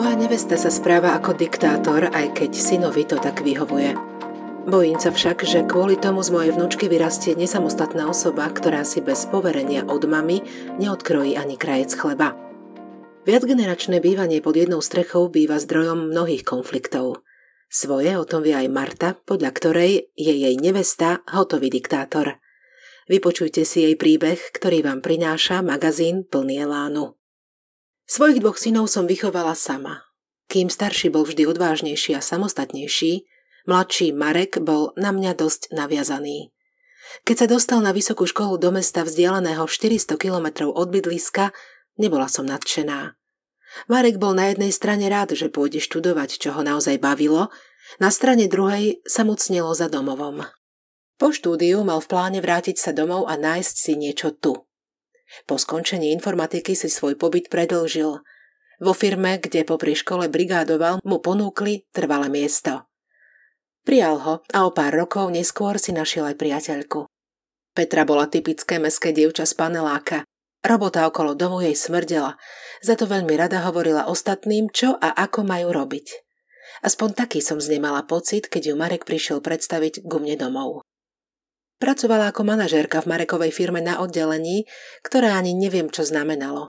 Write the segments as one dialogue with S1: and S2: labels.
S1: Moja nevesta sa správa ako diktátor, aj keď synovi to tak vyhovuje. Bojím sa však, že kvôli tomu z mojej vnúčky vyrastie nesamostatná osoba, ktorá si bez poverenia od mamy neodkrojí ani krajec chleba. Viacgeneračné bývanie pod jednou strechou býva zdrojom mnohých konfliktov. Svoje o tom vie aj Marta, podľa ktorej je jej nevesta hotový diktátor. Vypočujte si jej príbeh, ktorý vám prináša magazín plný elánu. Svojich dvoch synov som vychovala sama. Kým starší bol vždy odvážnejší a samostatnejší, mladší Marek bol na mňa dosť naviazaný. Keď sa dostal na vysokú školu do mesta vzdialeného 400 kilometrov od bydliska, nebola som nadšená. Marek bol na jednej strane rád, že pôjde študovať, čo ho naozaj bavilo, na strane druhej sa mu za domovom. Po štúdiu mal v pláne vrátiť sa domov a nájsť si niečo tu – po skončení informatiky si svoj pobyt predlžil. Vo firme, kde popri škole brigádoval, mu ponúkli trvalé miesto. Prijal ho a o pár rokov neskôr si našiel aj priateľku. Petra bola typické meské dievča z paneláka. Robota okolo domu jej smrdela, za to veľmi rada hovorila ostatným, čo a ako majú robiť. Aspoň taký som z nej pocit, keď ju Marek prišiel predstaviť ku mne domov. Pracovala ako manažérka v Marekovej firme na oddelení, ktoré ani neviem, čo znamenalo.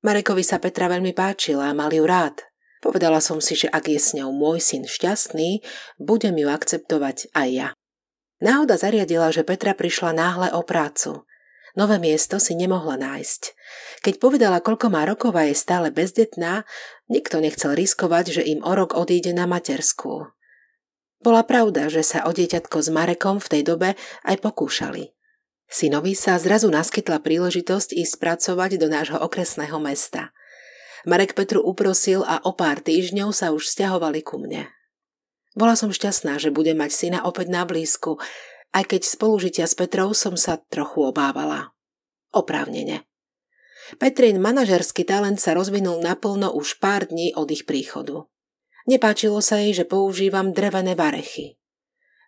S1: Marekovi sa Petra veľmi páčila a mal ju rád. Povedala som si, že ak je s ňou môj syn šťastný, budem ju akceptovať aj ja. Náhoda zariadila, že Petra prišla náhle o prácu. Nové miesto si nemohla nájsť. Keď povedala, koľko má rokov a je stále bezdetná, nikto nechcel riskovať, že im o rok odíde na materskú. Bola pravda, že sa o dieťatko s Marekom v tej dobe aj pokúšali. Synovi sa zrazu naskytla príležitosť ísť pracovať do nášho okresného mesta. Marek Petru uprosil a o pár týždňov sa už stiahovali ku mne. Bola som šťastná, že bude mať syna opäť na blízku, aj keď spolužitia s Petrou som sa trochu obávala. Oprávnene. Petrin manažerský talent sa rozvinul naplno už pár dní od ich príchodu. Nepáčilo sa jej, že používam drevené varechy.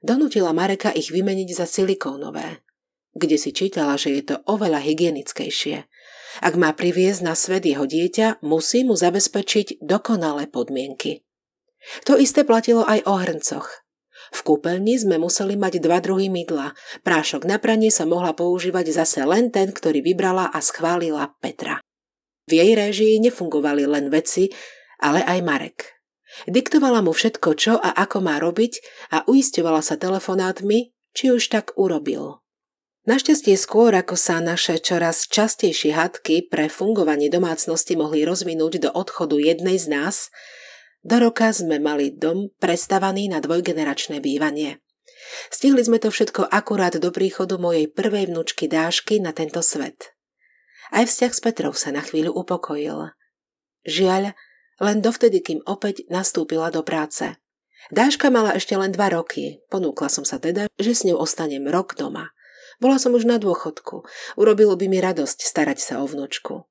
S1: Donutila Mareka ich vymeniť za silikónové. Kde si čítala, že je to oveľa hygienickejšie. Ak má priviesť na svet jeho dieťa, musí mu zabezpečiť dokonalé podmienky. To isté platilo aj o hrncoch. V kúpeľni sme museli mať dva druhy mydla. Prášok na pranie sa mohla používať zase len ten, ktorý vybrala a schválila Petra. V jej réžii nefungovali len veci, ale aj Marek. Diktovala mu všetko, čo a ako má robiť a uisťovala sa telefonátmi, či už tak urobil. Našťastie skôr, ako sa naše čoraz častejšie hadky pre fungovanie domácnosti mohli rozvinúť do odchodu jednej z nás, do roka sme mali dom prestavaný na dvojgeneračné bývanie. Stihli sme to všetko akurát do príchodu mojej prvej vnúčky Dášky na tento svet. Aj vzťah s Petrou sa na chvíľu upokojil. Žiaľ, len dovtedy, kým opäť nastúpila do práce. Dáška mala ešte len dva roky. Ponúkla som sa teda, že s ňou ostanem rok doma. Bola som už na dôchodku. Urobilo by mi radosť starať sa o vnúčku.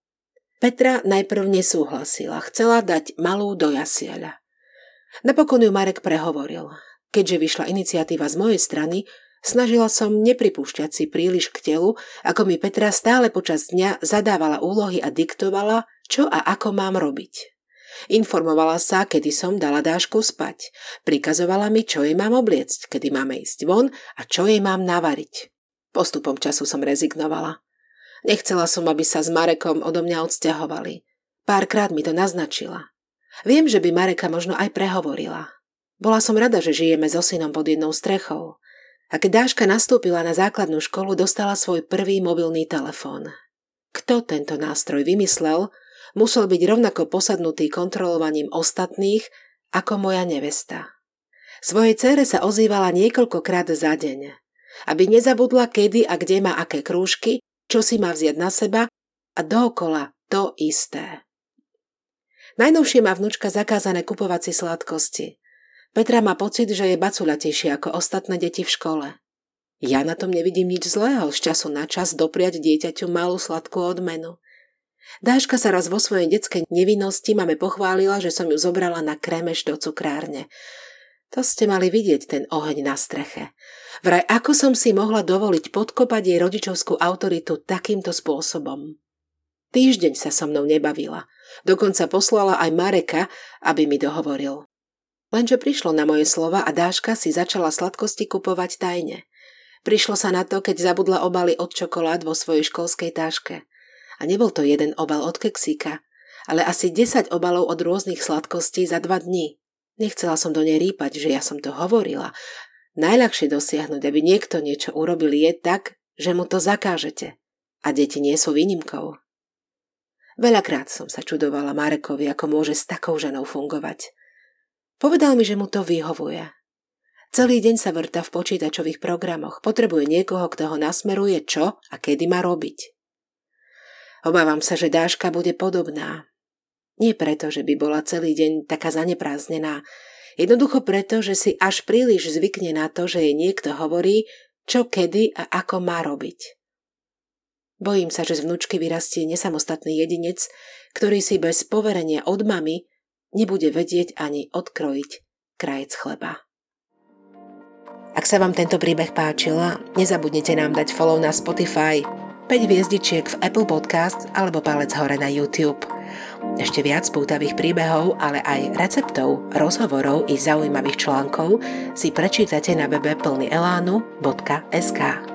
S1: Petra najprv nesúhlasila. Chcela dať malú do jasieľa. Napokon ju Marek prehovoril. Keďže vyšla iniciatíva z mojej strany, snažila som nepripúšťať si príliš k telu, ako mi Petra stále počas dňa zadávala úlohy a diktovala, čo a ako mám robiť. Informovala sa, kedy som dala Dášku spať. Prikazovala mi, čo jej mám obliecť, kedy máme ísť von a čo jej mám navariť. Postupom času som rezignovala. Nechcela som, aby sa s Marekom odo mňa odsťahovali. Párkrát mi to naznačila. Viem, že by Mareka možno aj prehovorila. Bola som rada, že žijeme so synom pod jednou strechou. A keď Dáška nastúpila na základnú školu, dostala svoj prvý mobilný telefón. Kto tento nástroj vymyslel, musel byť rovnako posadnutý kontrolovaním ostatných ako moja nevesta. Svojej cére sa ozývala niekoľkokrát za deň, aby nezabudla kedy a kde má aké krúžky, čo si má vziať na seba a dookola to isté. Najnovšie má vnúčka zakázané kupovať si sladkosti. Petra má pocit, že je baculatejšia ako ostatné deti v škole. Ja na tom nevidím nič zlého, z času na čas dopriať dieťaťu malú sladkú odmenu. Dáška sa raz vo svojej detskej nevinnosti mame pochválila, že som ju zobrala na kremeš do cukrárne. To ste mali vidieť ten oheň na streche. Vraj ako som si mohla dovoliť podkopať jej rodičovskú autoritu takýmto spôsobom. Týždeň sa so mnou nebavila. Dokonca poslala aj Mareka, aby mi dohovoril. Lenže prišlo na moje slova a Dáška si začala sladkosti kupovať tajne. Prišlo sa na to, keď zabudla obaly od čokolád vo svojej školskej táške. A nebol to jeden obal od keksíka, ale asi 10 obalov od rôznych sladkostí za dva dní. Nechcela som do nej rýpať, že ja som to hovorila. Najľahšie dosiahnuť, aby niekto niečo urobil, je tak, že mu to zakážete. A deti nie sú výnimkou. Veľakrát som sa čudovala Marekovi, ako môže s takou ženou fungovať. Povedal mi, že mu to vyhovuje. Celý deň sa vrta v počítačových programoch, potrebuje niekoho, kto ho nasmeruje, čo a kedy má robiť. Obávam sa, že Dáška bude podobná. Nie preto, že by bola celý deň taká zanepráznená, jednoducho preto, že si až príliš zvykne na to, že jej niekto hovorí, čo kedy a ako má robiť. Bojím sa, že z vnúčky vyrastie nesamostatný jedinec, ktorý si bez poverenia od mamy nebude vedieť ani odkrojiť krajec chleba. Ak sa vám tento príbeh páčila, nezabudnite nám dať follow na Spotify, 5 hviezdičiek v Apple Podcast alebo palec hore na YouTube. Ešte viac pútavých príbehov, ale aj receptov, rozhovorov i zaujímavých článkov si prečítate na webe plnyelánu.sk.